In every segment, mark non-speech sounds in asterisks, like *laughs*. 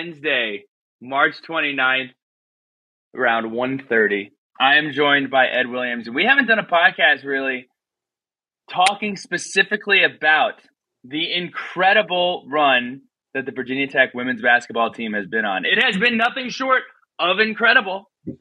Wednesday, March 29th, around 1.30. I am joined by Ed Williams, we haven't done a podcast really talking specifically about the incredible run that the Virginia Tech women's basketball team has been on. It has been nothing short of incredible. The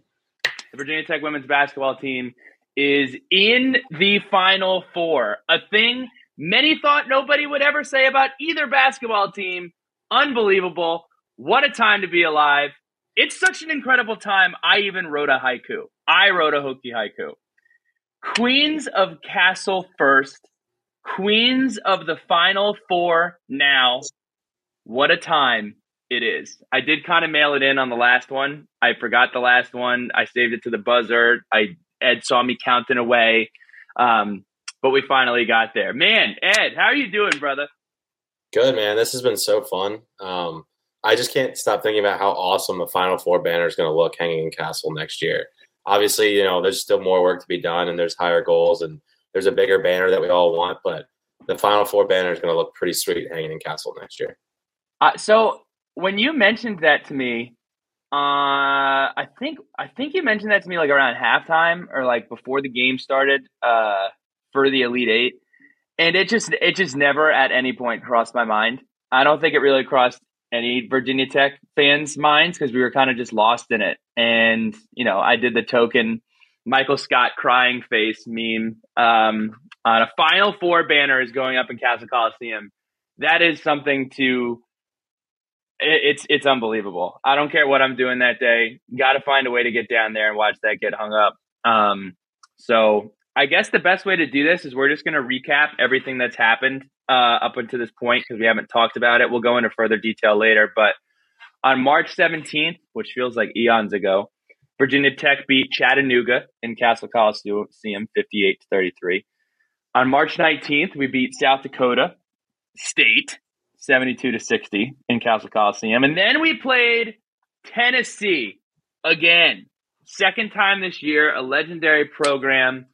Virginia Tech women's basketball team is in the Final Four, a thing many thought nobody would ever say about either basketball team. Unbelievable. What a time to be alive. It's such an incredible time. I even wrote a haiku. I wrote a Hokie haiku. Queens of Cassell first, Queens of the Final Four now. What a time it is. I did kind of mail it in on the last one. I forgot the last one. I saved it to the buzzer. I Ed saw me counting away. Um, but we finally got there. Man, Ed, how are you doing, brother? Good man, this has been so fun. Um, I just can't stop thinking about how awesome the Final Four banner is going to look hanging in Cassell next year. Obviously, you know there's still more work to be done, and there's higher goals, and there's a bigger banner that we all want. But the Final Four banner is going to look pretty sweet hanging in Cassell next year. Uh, so when you mentioned that to me, uh, I think I think you mentioned that to me like around halftime or like before the game started uh, for the Elite Eight, and it just it just never at any point crossed my mind. I don't think it really crossed any Virginia Tech fans' minds because we were kind of just lost in it. And you know, I did the token Michael Scott crying face meme um, on a Final Four banner is going up in Cassell Coliseum. That is something to it- it's it's unbelievable. I don't care what I'm doing that day. Got to find a way to get down there and watch that get hung up. Um, so I guess the best way to do this is we're just going to recap everything that's happened uh, up until this point because we haven't talked about it. We'll go into further detail later. But on March 17th, which feels like eons ago, Virginia Tech beat Chattanooga in Cassell Coliseum 58 to 33. On March 19th, we beat South Dakota State 72 to 60 in Cassell Coliseum. And then we played Tennessee again. Second time this year, a legendary program.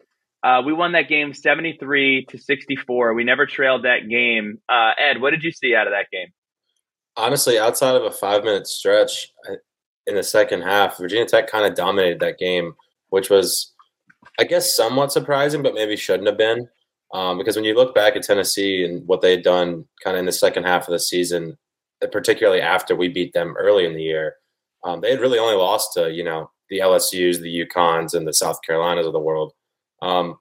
Uh, we won that game 73 to 64. We never trailed that game. Uh, Ed, what did you see out of that game? Honestly, outside of a five minute stretch in the second half, Virginia Tech kind of dominated that game, which was, I guess, somewhat surprising, but maybe shouldn't have been. Um, because when you look back at Tennessee and what they had done kind of in the second half of the season, particularly after we beat them early in the year, um, they had really only lost to, you know, the LSUs, the UConns, and the South Carolinas of the world. Um,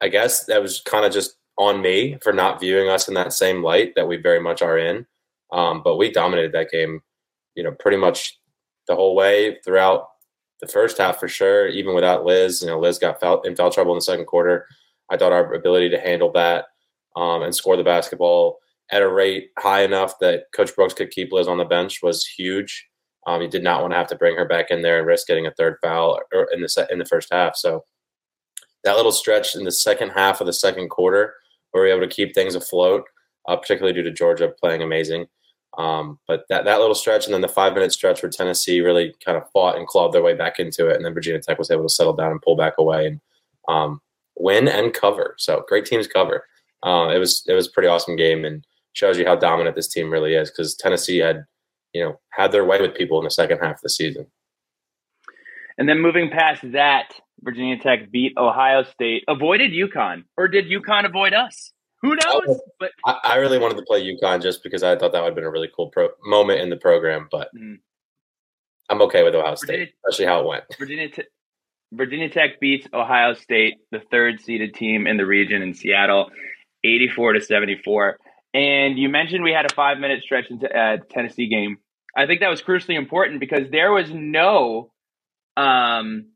I guess that was kind of just on me for not viewing us in that same light that we very much are in. Um, but we dominated that game, you know, pretty much the whole way throughout the first half for sure. Even without Liz, you know, Liz got foul, in foul trouble in the second quarter. I thought our ability to handle that um, and score the basketball at a rate high enough that Coach Brooks could keep Liz on the bench was huge. Um, he did not want to have to bring her back in there and risk getting a third foul in the se- in the first half. So that little stretch in the second half of the second quarter, where we were able to keep things afloat, uh, particularly due to Georgia playing amazing. Um, but that, that little stretch and then the five minute stretch where Tennessee really kind of fought and clawed their way back into it, and then Virginia Tech was able to settle down and pull back away and um, win and cover. So great teams cover. Uh, it was it was a pretty awesome game and shows you how dominant this team really is because Tennessee had you know had their way with people in the second half of the season. And then moving past that, Virginia Tech beat Ohio State, avoided UConn, or did UConn avoid us? Who knows? But I, I really wanted to play UConn just because I thought that would have been a really cool pro- moment in the program, but Mm. I'm okay with Ohio State, Virginia- especially how it went. Virginia Te- Virginia Tech beats Ohio State, the third seeded team in the region in Seattle, 84 to 74. And you mentioned we had a five minute stretch into uh, Tennessee game. I think that was crucially important because there was no um,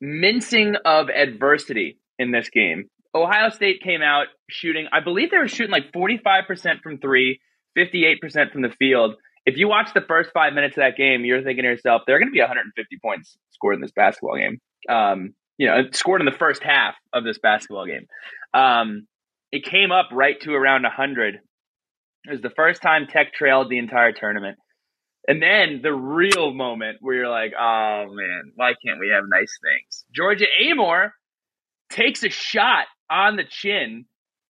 mincing of adversity in this game. Ohio State came out shooting, I believe they were shooting like 45% from three, 58% from the field. If you watch the first five minutes of that game, you're thinking to yourself, there are going to be 150 points scored in this basketball game. Um, you know, scored in the first half of this basketball game. Um, it came up right to around 100. It was the first time Tech trailed the entire tournament. And then the real moment where you're like, oh man, why can't we have nice things? Georgia Amoore takes a shot on the chin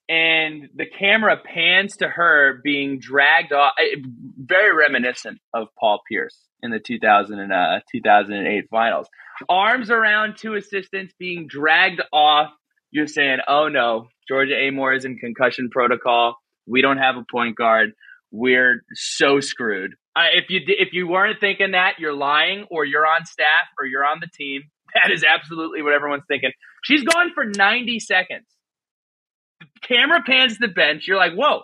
and the camera pans to her being dragged off eh, very reminiscent of paul pierce in the 2000 and, uh, 2008 finals. Arms around two assistants being dragged off. You're saying oh no Georgia Amoore is in concussion protocol. We don't have a point guard we're so screwed uh, if you if you weren't thinking that you're lying or you're on staff or you're on the team *laughs* that is absolutely what everyone's thinking she's gone for 90 seconds camera pans the bench. You're like, whoa,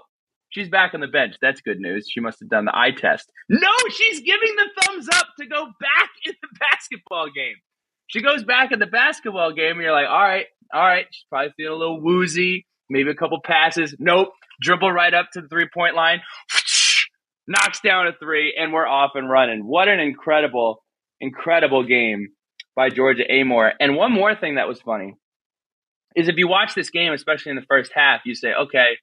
she's back on the bench. That's good news. She must have done the eye test. No, she's giving the thumbs up to go back *laughs* in the basketball game. She goes back in the basketball game, and you're like, all right, all right. She's probably feeling a little woozy. Maybe a couple passes. Nope. Dribble right up to the three point line. *sniffs* Knocks down a three, and we're off and running. What an incredible, incredible game by Georgia Amoore. And one more thing that was funny is if you watch this game, especially in the first half, you say, okay,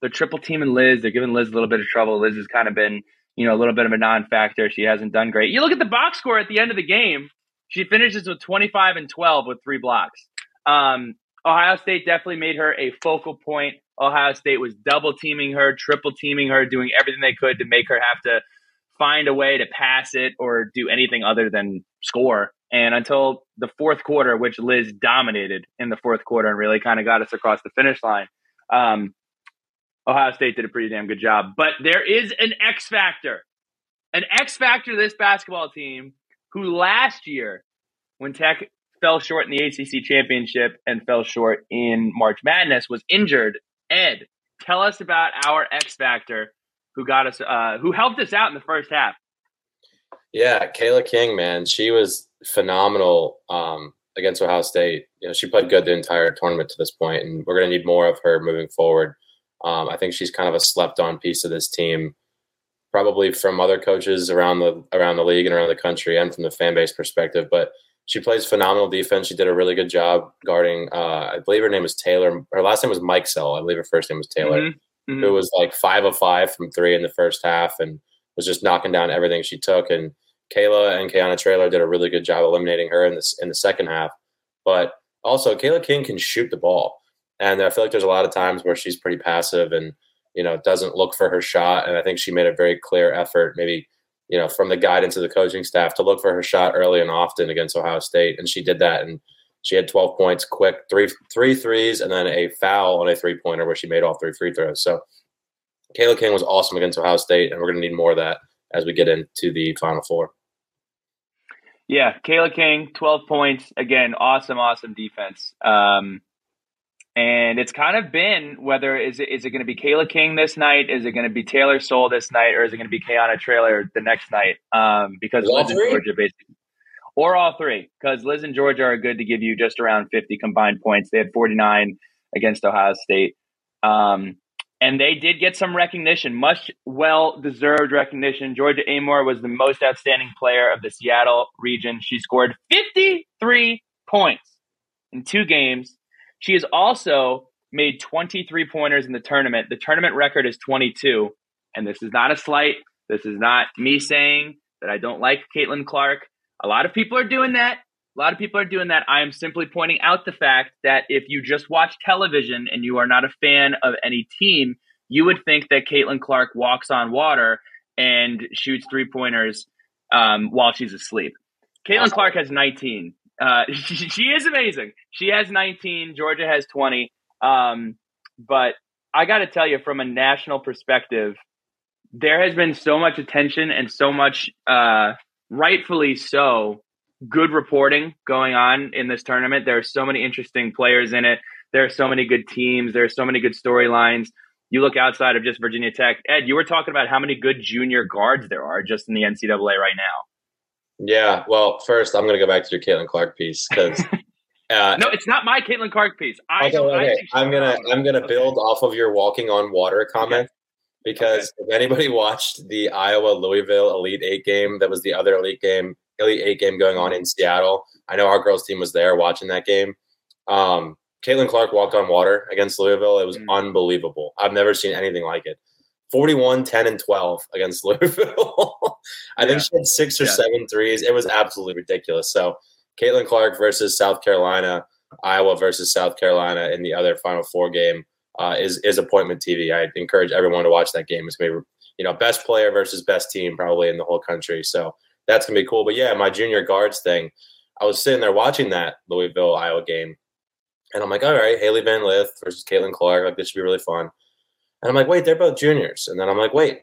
they're triple teaming Liz. They're giving Liz a little bit of trouble. Liz has kind of been, you know, a little bit of a non-factor. She hasn't done great. You look at the box score at the end of the game. She finishes with 25 and 12 with three blocks. Um, Ohio State definitely made her a focal point. Ohio State was double teaming her, triple teaming her, doing everything they could to make her have to find a way to pass it or do anything other than score. And until the fourth quarter, which Liz dominated in the fourth quarter and really kind of got us across the finish line, um, Ohio State did a pretty damn good job. But there is an X factor, an X factor to this basketball team who last year, when Tech fell short in the ACC championship and fell short in March Madness, was injured. Ed, tell us about our X factor who got us, uh, who helped us out in the first half. Yeah, Cayla King, man, she was phenomenal um, against Ohio State. You know, she played good the entire tournament to this point, and we're going to need more of her moving forward. Um, I think she's kind of a slept-on piece of this team, probably from other coaches around the around the league and around the country, and from the fan base perspective. But she plays phenomenal defense. She did a really good job guarding. Uh, I believe her name is Taylor. Her last name was Mikesell. I believe her first name was Taylor. Mhm, mhm. Who was like five of five from three in the first half, and was just knocking down everything she took. And Cayla and Kayana Traylor did a really good job eliminating her in this in the second half. But also, Cayla King can shoot the ball, and I feel like there's a lot of times where she's pretty passive and you know doesn't look for her shot. And I think she made a very clear effort, maybe you know from the guidance of the coaching staff, to look for her shot early and often against Ohio State, and she did that. And she had 12 points, quick three three threes, and then a foul on a three pointer where she made all three free throws. So Cayla King was awesome against Ohio State, and we're going to need more of that as we get into the Final Four. Yeah, Cayla King, 12 points. Again, awesome, awesome defense. Um, and it's kind of been whether is it, is it going to be Cayla King this night? Is it going to be Taylor Soule this night? Or is it going to be Kayana Traylor the next night? Um, because All Liz and? Georgia basically, or all three, because Liz and Georgia are good to give you just around 50 combined points. They had 49 against Ohio State. Um, and they did get some recognition, much well deserved recognition. Georgia Amoore was the most outstanding player of the Seattle region. She scored 53 points in two games. She has also made 23 pointers in the tournament. The tournament record is 22. And this is not a slight. This is not me saying that I don't like Caitlin Clark. A lot of people are doing that. A lot of people are doing that. I am simply pointing out the fact that if you just watch television and you are not a fan of any team, you would think that Caitlin Clark walks on water and shoots three pointers um, while she's asleep. Caitlin Clark has 19. Uh, *laughs* she, she is amazing. She has 19. Georgia has 20. Um, but I got to tell you, from a national perspective, there has been so much attention and so much uh, rightfully so, good reporting going on in this tournament. There are so many interesting players in it. There are so many good teams. There are so many good storylines. You look outside of just Virginia Tech. Ed, you were talking about how many good junior guards there are just in the NCAA right now. Yeah. Well, first, I'm going to go back to your Caitlin Clark piece because. *laughs* Uh, no, it's not my Caitlin Clark piece. I, okay, I okay. think I'm gonna I'm gonna okay. build off of your walking on water comment because if anybody *laughs* watched the Iowa Louisville Elite Eight game, that was the other Elite game, Elite Eight game going on in Seattle. I know our girls team was there watching that game. Um, Caitlin Clark walked on water against Louisville. It was Mm. unbelievable. I've never seen anything like it. 41, 10, and 12 against *laughs* Louisville. I Yeah. think she had six or Yeah. seven threes. It was absolutely ridiculous. So Caitlin Clark versus South Carolina, Iowa versus South Carolina in the other Final Four game uh, is is appointment TV. I encourage everyone to watch that game. It's gonna be you know best player versus best team probably in the whole country. So that's gonna be cool. But yeah, my junior guards thing. I was sitting there watching that Louisville Iowa game, and I'm like, all right, Hailey Van Lith versus Caitlin Clark. Like this should be really fun. And I'm like, wait, they're both juniors. And then I'm like, wait,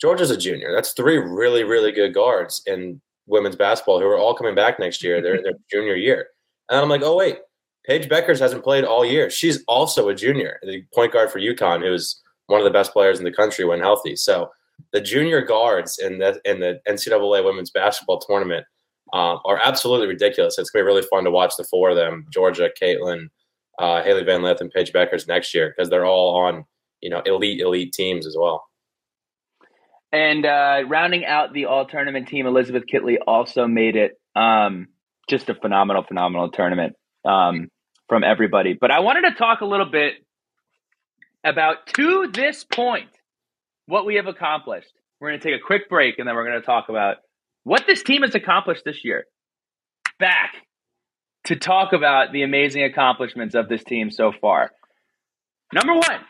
Georgia's a junior. That's three really, really good guards in women's basketball who are all coming back next year. They're in their junior year. And I'm like, oh, wait, Paige Bueckers hasn't played all year. She's also a junior, the point guard for UConn, who's one of the best players in the country when healthy. So the junior guards in the in the NCAA women's basketball tournament um, are absolutely ridiculous. It's gonna be really fun to watch the four of them: Georgia, Caitlin, uh, Hailey Van Lith, and Paige Bueckers next year because they're all on you know elite elite teams as well. And uh, rounding out the all tournament team, Elizabeth Kitley also made it. Um, just a phenomenal, phenomenal tournament um, from everybody. But I wanted to talk a little bit about to this point what we have accomplished. We're going to take a quick break and then we're going to talk about what this team has accomplished this year. Back to talk about the amazing accomplishments of this team so far. Number one,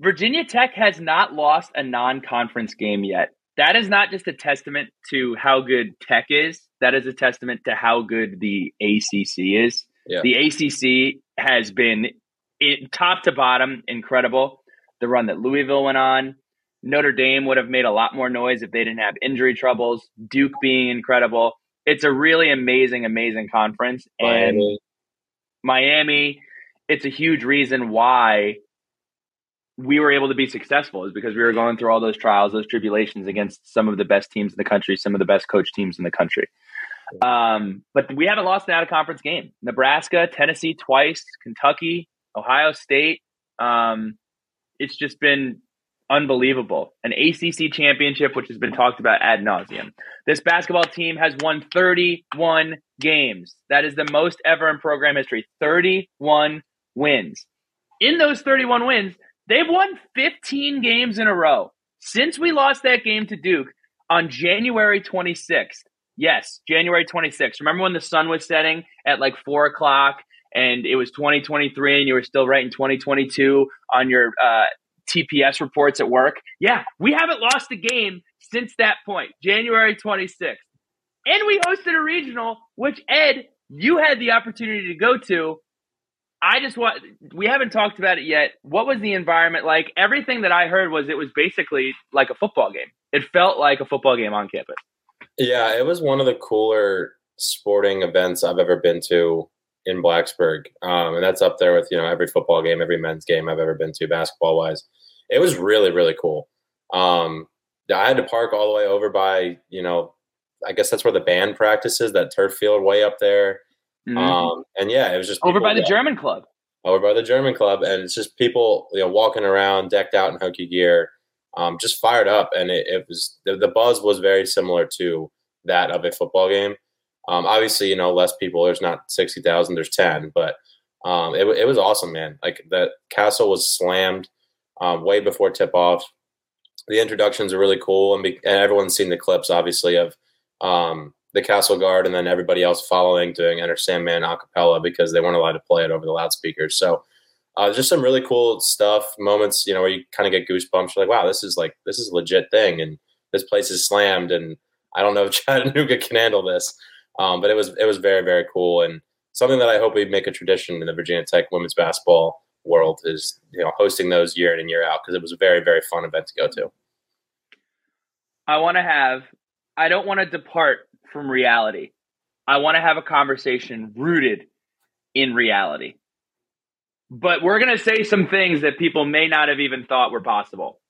Virginia Tech has not lost a non conference game yet. That is not just a testament to how good Tech is, that is a testament to how good the ACC is. Yeah. The ACC has been it, top to bottom incredible. The run that Louisville went on, Notre Dame would have made a lot more noise if they didn't have injury troubles. Duke being incredible. It's a really amazing, amazing conference. And Miami. Miami, it's a huge reason why we were able to be successful is because we were going through all those trials, those tribulations against some of the best teams in the country, some of the best coach teams in the country. Um, but we haven't lost an out of conference game. Nebraska, Tennessee twice, Kentucky, Ohio State. Um, it's just been unbelievable. An ACC championship, which has been talked about ad nauseum. This basketball team has won 31 games. That is the most ever in program history. 31 wins. In those 31 wins, they've won 15 games in a row since we lost that game to Duke on January 26th. Yes, January 26th. Remember when the sun was setting at like four o'clock and it was 2023 and you were still writing 2022 on your uh, TPS reports at work? Yeah, we haven't lost a game since that point, January 26th. And we hosted a regional, which Ed, you had the opportunity to go to. I just want, we haven't talked about it yet. What was the environment like? Everything that I heard was it was basically like a football game. It felt like a football game on campus. Yeah, it was one of the cooler sporting events I've ever been to in Blacksburg, um, and that's up there with you know every football game, every men's game I've ever been to, basketball wise. It was really really cool. Um, I had to park all the way over by you know, I guess that's where the band practices, that turf field way up there. Mhm. Um, and yeah, it was just Over by the German club. over by the German club, and it's just people you know walking around decked out in Hokie gear, um, just fired up, and it, it was the, the buzz was very similar to that of a football game. Um, obviously, you know less people. There's not sixty thousand. There's ten, but um, it, it was awesome, man. Like the Cassell was slammed um, way before tip off. The introductions are really cool, and, be, and everyone's seen the clips, obviously, of um, the Cassell Guard and then everybody else following doing Enter Sandman a cappella because they weren't allowed to play it over the loudspeakers. So uh, just some really cool stuff, moments, you know, where you kind of get goosebumps. You're like, wow, this is like, this is a legit thing. And this place is slammed. And I don't know if *laughs* Chattanooga can handle this. Um, but it was, it was very, very cool. And something that I hope we make a tradition in the Virginia Tech women's basketball world is, you know, hosting those year in and year out because it was a very, very fun event to go to. I want to have I don't want to depart from reality. I want to have a conversation rooted in reality. But we're going to say some things that people may not have even thought were possible.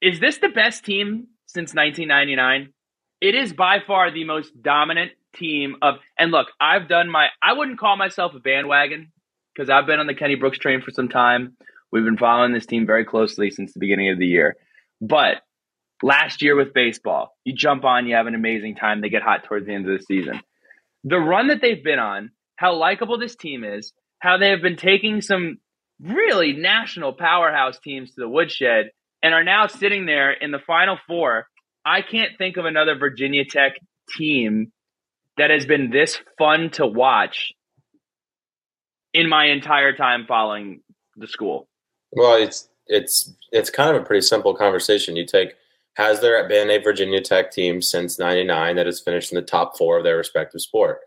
Is this the best team since 1999? It is by far the most dominant team of and look, I've done my I wouldn't call myself a bandwagon because I've been on the Kenny Brooks train for some time. We've been following this team very closely since the beginning of the year. But last year with baseball, you jump on, you have an amazing time, they get hot towards the end of the season. The run that they've been on, how likable this team is, how they have been taking some really national powerhouse teams to the woodshed and are now sitting there in the final four. I can't think of another Virginia Tech team that has been this fun to watch in my entire time following the school. Well, it's it's it's kind of a pretty simple conversation. You take has there been a Virginia Tech team since '99 that has finished in the top four of their respective sport?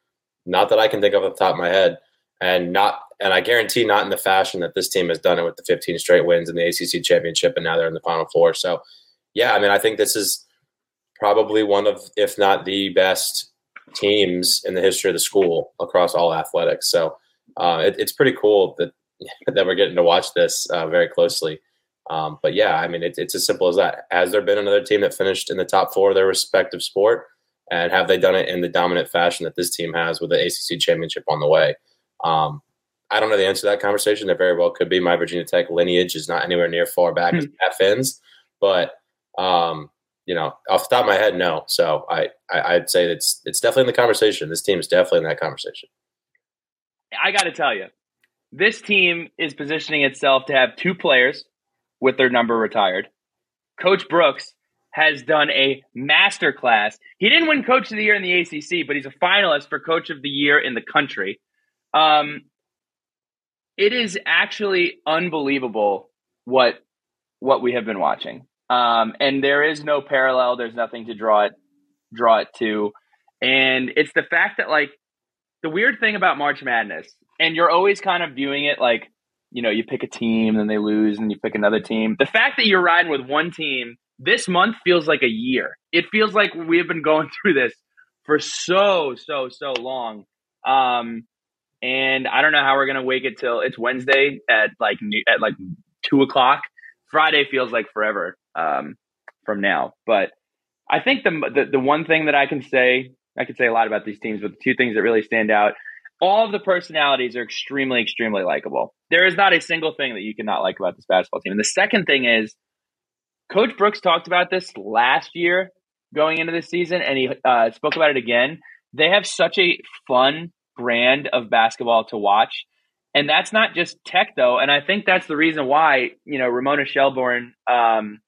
Not that I can think of off the top of my head, and not and I guarantee not in the fashion that this team has done it with the 15 straight wins in the ACC championship, and now they're in the Final Four. So, yeah, I mean, I think this is probably one of, if not the best teams in the history of the school across all athletics. So, uh, it, it's pretty cool that *laughs* that we're getting to watch this uh, very closely. Um, but yeah, I mean, it, it's as simple as that. Has there been another team that finished in the top four of their respective sport? And have they done it in the dominant fashion that this team has with the ACC championship on the way? Um, I don't know the answer to that conversation. There very well could be. My Virginia Tech lineage is not anywhere near far back as Fins, but um, you know, off the top of my head, no. So I, I would say it's it's definitely in the conversation. This team is definitely in that conversation. I got to tell you, this team is positioning itself to have two players with their number retired. Coach Brooks has done a master class. He didn't win Coach of the Year in the ACC, but he's a finalist for Coach of the Year in the country. Um, it is actually unbelievable what what we have been watching, um, and there is no parallel. There's nothing to draw it draw it to, and it's the fact that like the weird thing about March Madness, and you're always kind of viewing it like you know you pick a team, then they lose, and you pick another team. The fact that you're riding with one team this month feels like a year. It feels like we have been going *laughs* through this for so so so long. Um, and I don't know how we're gonna wake it till it's Wednesday at like new, at like two o'clock. Friday feels like forever um, from now, but I think the, the the one thing that I can say I could say a lot about these teams, but the two things that really stand out, all of the personalities are extremely extremely likable. There is not a single thing that you cannot like about this basketball team. And the second thing is, Coach Brooks talked about this last year going into the season, and he uh, spoke about it again. They have such a fun brand of basketball to watch. And that's not just tech though. And I think that's the reason why, you know, Ramona Shelburne, um,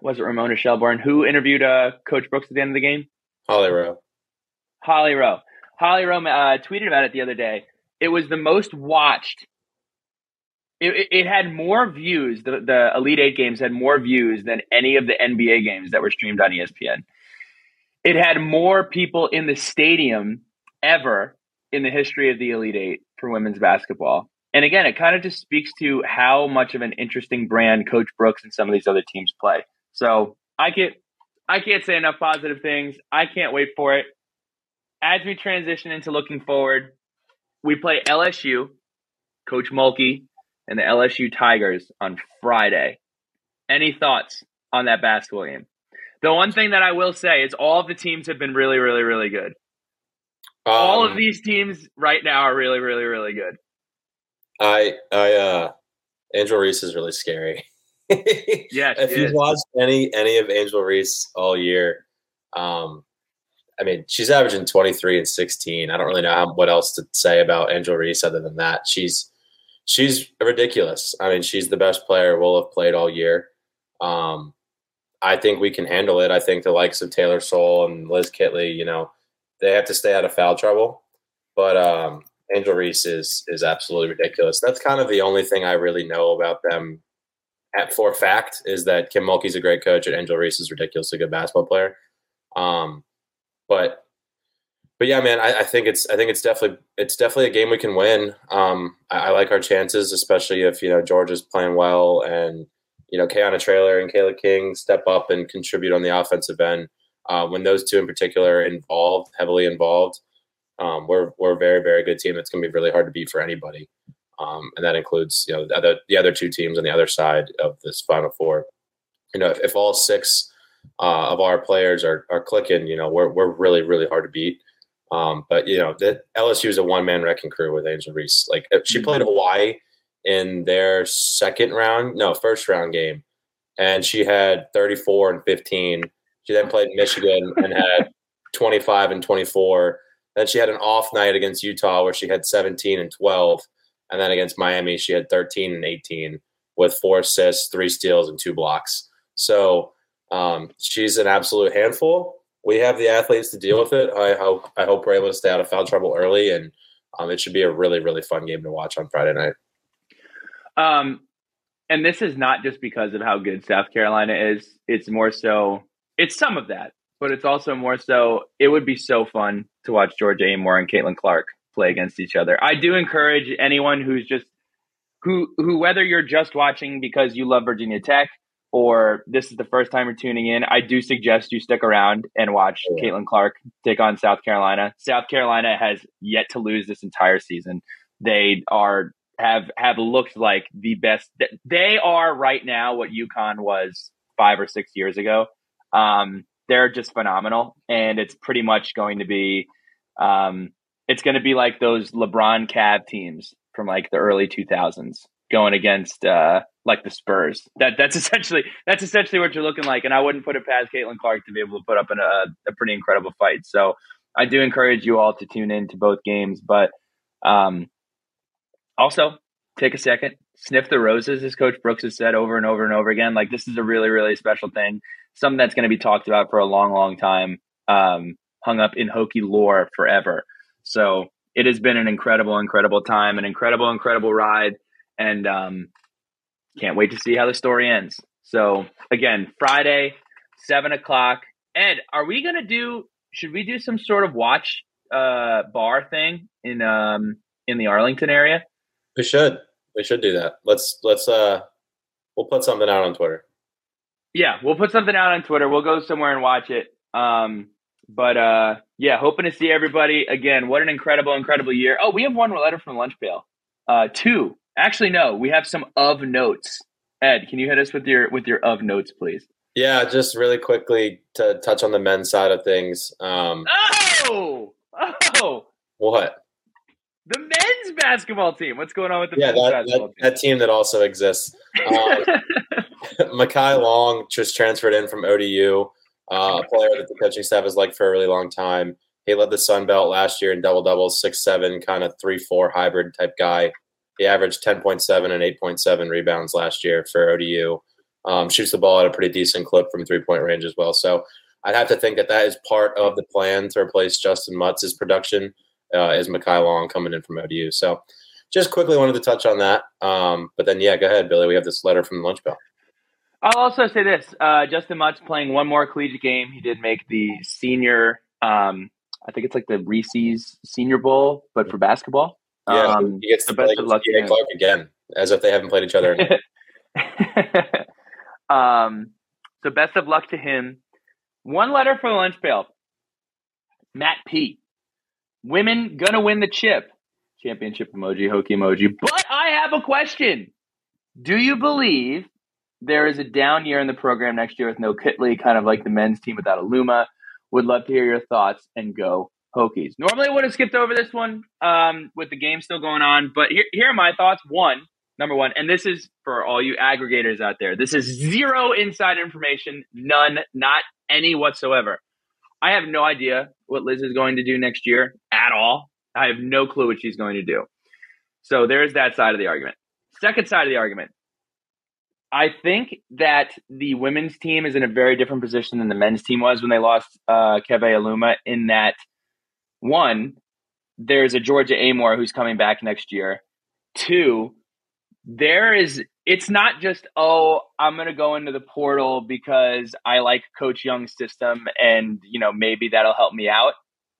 was it Ramona Shelburne who interviewed uh, Coach Brooks at the end of the game? Holly Rowe. Holly Rowe. Holly Rowe uh, tweeted about it the other day. It was the most watched. It, it, it had more views. The, the Elite Eight games had more views than any of the NBA games that were streamed on ESPN. It had more people in the stadium ever in the history of the Elite Eight for women's basketball. And again, it kind of just speaks to how much of an interesting brand Coach Brooks and some of these other teams play. So I can't, I can't say enough positive things. I can't wait for it. As we transition into looking forward, we play LSU, Coach Mulkey, and the LSU Tigers on Friday. Any thoughts on that basketball game? The one thing that I will say is all of the teams have been really, really, really good. Um, All of these teams right now are really, really, really good. I, I, uh, Angel Reese is really scary. *laughs* yeah, if you've watched any any of Angel Reese all year, um, I mean, she's averaging twenty three and sixteen. I don't really know what else to say about Angel Reese other than that. She's she's ridiculous. I mean, she's the best player we'll have played all year. Um, I think we can handle it. I think the likes of Taylor Soule and Liz Kitley, you know, they have to stay out of foul trouble. But um, Angel Reese is is absolutely ridiculous. That's kind of the only thing I really know about them at for fact is that Kim Mulkey's a great coach and Angel Reese is ridiculously good basketball player. Um, but but yeah, man, I, I, think it's I think it's definitely it's definitely a game we can win. Um, I, I, like our chances, especially if you know Georgia's playing well and you know, Kayana Traylor and Cayla King step up and contribute on the offensive end. Uh, when those two in particular are involved, heavily involved, um, we're we're a very very good team. It's going to be really hard to beat for anybody, um, and that includes you know the other the other two teams on the other side of this Final Four. You know, if, if all six uh, of our players are are clicking, you know, we're we're really really hard to beat. Um, but you know, the LSU is a one man wrecking crew with Angel Reese. Like she played Hawaii in their second round, no, first round game, and she had 34 and 15. She then played Michigan and had *laughs* 25 and 24. Then she had an off night against Utah where she had 17 and 12. And then against Miami, she had 13 and 18 with four assists, three steals, and two blocks. So um, she's an absolute handful. We have the athletes to deal with it. I hope I hope we're able to stay out of foul trouble early, and um, it should be a really really fun game to watch on Friday night. Um, and this is not just because of how good South Carolina is. It's more so. It's some of that, but it's also more so. It would be so fun to watch Georgia Amoore and Caitlin Clark play against each other. I do encourage anyone who's just who who whether you're just watching because you love Virginia Tech or this is the first time you're tuning in, I do suggest you stick around and watch Yeah. Caitlin Clark take on South Carolina. South Carolina has yet to lose this entire season. They are have have looked like the best. They are right now what UConn was five or six years ago. Um, they're just phenomenal, and it's pretty much going to be. Um, it's going to be like those LeBron Cav teams from like the early 2000s going against uh, like the Spurs. That that's *laughs* essentially that's essentially what you're looking like, and I wouldn't put it past Caitlin Clark to be able to put up a, a pretty incredible fight. So I do encourage you all to tune in to both games, but um, also take a second, sniff the roses, as Coach Brooks has said over and over and over again. Like this is a really really special thing, something that's going to be talked about for a long long time, um, hung up in Hokie lore forever. So it has been an incredible, incredible time, an incredible, incredible ride, and um, can't wait to see how the story ends. So again, Friday, seven o'clock. Ed, are we gonna do? Should we do some sort of watch uh, bar thing in um, in the Arlington area? We should we should do that. Let's let's uh we'll put something out on Twitter. Yeah, we'll put something out on Twitter. We'll go somewhere and watch it. Um, but uh, yeah, hoping to see everybody again. What an incredible, incredible year! Oh, we have one letter from Lunch Pail. Uh, two, actually, no, we have some of notes. Ed, can you hit us with your with your of notes, please? Yeah, just really quickly to touch on the men's side of things. Um, Oh, oh, what? the men's basketball team. What's going on with the Yeah, men's that, basketball that, that team that also exists. Um, *laughs* Mekhi Long just transferred in from ODU, uh, a player that the coaching staff has liked for a really long time. He led the Sun Belt last year in double doubles, six seven, kind of three four hybrid type guy. He averaged ten point seven and eight point seven rebounds last year for ODU. Um, shoots the ball at a pretty decent clip from three point range as well. So I'd have to think that that is part of the plan to replace Justyn Mutts' production. Uh, is Mekhi Long coming in from ODU? So just quickly wanted to touch on that. Um, but then yeah, go ahead, Billy. We have this letter from the lunch bell. I'll also say this: uh, Justyn Mutts' playing one more collegiate game. He did make the senior. Um, I think it's like the Reese's Senior Bowl, but for basketball. Yeah, Um, he gets the best of luck to Clark again, as if they haven't played each other. *laughs* um, so best of luck to him. One letter for the lunch pail. Matt P. Women gonna win the chip. Championship emoji, Hokie emoji. But I have a question. Do you believe there is a down year in the program next year with no Kitley, kind of like the men's team without Aluma? Would love to hear your thoughts and go Hokies. Normally, I would have skipped over this one um, with the game still going on, but here, here are my thoughts. One, number one, and this is for all you aggregators out there. This is zero inside information, none, not any whatsoever. I have no idea what Liz is going to do next year at all. I have no clue what she's going to do. So there's that side of the argument. Second side of the argument. I think that the women's team is in a very different position than the men's team was when they lost uh, Keve Aluma. In that, one, there's a Georgia Amoore who's coming back next year. Two, there is. It's not just oh, I'm going to go into the portal because I like Coach Young's system, and you know maybe that'll help me out.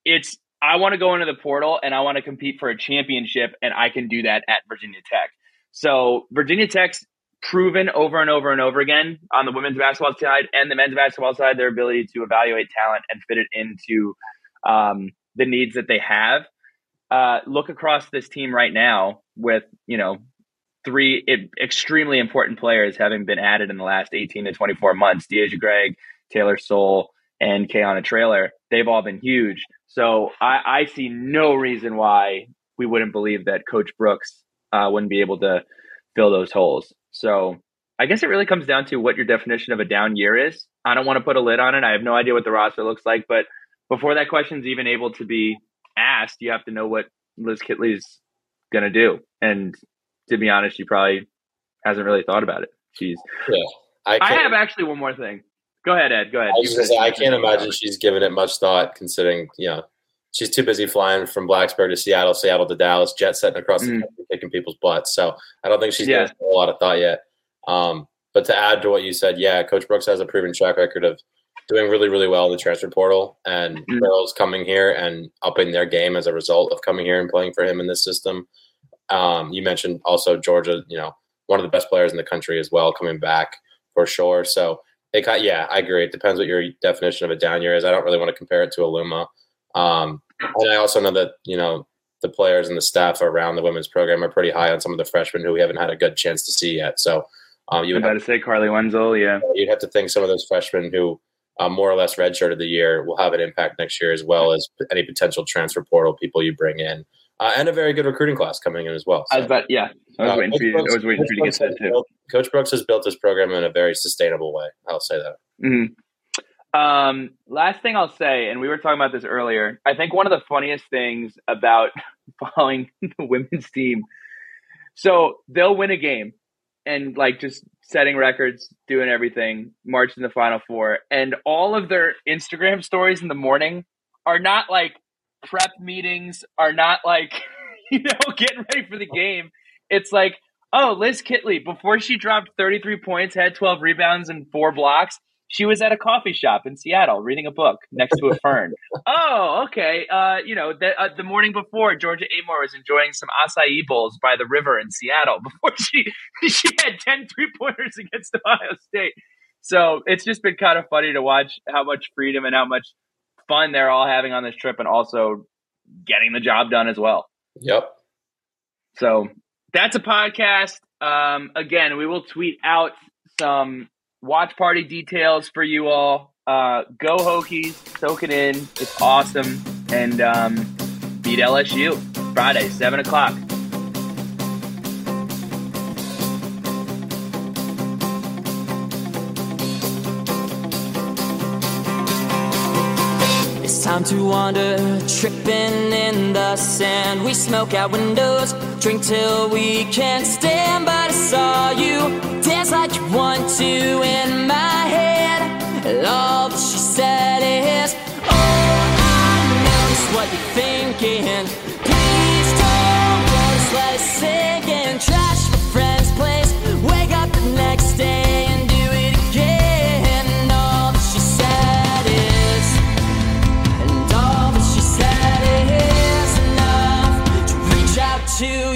It's I want to go into the portal and I want to compete for a championship, and I can do that at Virginia Tech. So Virginia Tech's proven over and over and over again on the women's basketball side and the men's basketball side their ability to evaluate talent and fit it into um, the needs that they have. Uh, look across this team right now with you know three extremely important players having been added in the last 18 to 24 months D'Asia Gregg, Taylor Soule, and Kayana Traylor. They've all been huge. So I, I see no reason why we wouldn't believe that Coach Brooks uh, wouldn't be able to fill those holes. So I guess it really comes down to what your definition of a down year is. I don't want to put a lid on it. I have no idea what the roster looks like, but before that question is even able to be asked, you have to know what Liz Kitley's going to do. And to be honest, she probably hasn't really thought about it. She's. Yeah, I, I have actually one more thing. Go ahead, Ed. Go ahead. I, say, I can't imagine she's given it much thought, considering you know she's too busy flying from Blacksburg to Seattle, Seattle to Dallas, jet setting across mm. the country, kicking people's butts. So I don't think she's yeah. given a lot of thought yet. Um, but to add to what you said, yeah, Coach Brooks has a proven track record of doing really, really well in the transfer portal, and mm. girls coming here and upping their game as a result of coming here and playing for him in this system. Um, you mentioned also Georgia, you know, one of the best players in the country as well, coming back for sure. So it got, yeah, I agree. It depends what your definition of a down year is. I don't really want to compare it to Aluma. Um, and I also know that, you know, the players and the staff around the women's program are pretty high on some of the freshmen who we haven't had a good chance to see yet. So um, you would have to say Carleigh Wenzel, yeah. You'd have to think some of those freshmen who um, more or less redshirted the year will have an impact next year as well as any potential transfer portal people you bring in. Uh, and a very good recruiting class coming in as well. So, I was about, yeah, I was uh, waiting for you. Brooks, I was waiting for you to get that too. Built, Coach Brooks has built this program in a very sustainable way. I'll say that. Mm-hmm. Um, last thing I'll say, and we were talking about this earlier. I think one of the funniest things about *laughs* following *laughs* the women's team, so they'll win a game, and like just setting records, doing everything, marching the final four, and all of their Instagram stories in the morning are not like prep meetings are not like *laughs* you know getting ready for the game. It's like, oh, Liz Kitley before she dropped 33 points, had 12 rebounds and four blocks. She was at a coffee shop in Seattle reading a book next to a fern. *laughs* oh, okay. Uh, you know, the, uh, the morning before, Georgia Amoore was enjoying some acai bowls by the river in Seattle before she *laughs* she had 10 three pointers against Ohio State. So it's just been kind of funny to watch how much freedom and how much fun they're all having on this trip and also getting the job done as well. Yep. So that's a podcast. Um, again, we will tweet out some watch party details for you all. Uh, go Hokies, soak it in. It's awesome. And um, beat LSU Friday, 7 o'clock. It's time to wander, tripping in the sand. We smoke out windows, drink till we can't stand. But I saw you like you want to in my head. All that she said is, Oh, I know just what you're thinking. Please don't go, just let it. Trash my friend's place, wake up the next day. And do it again. All that she said is, and all that she said is enough to you and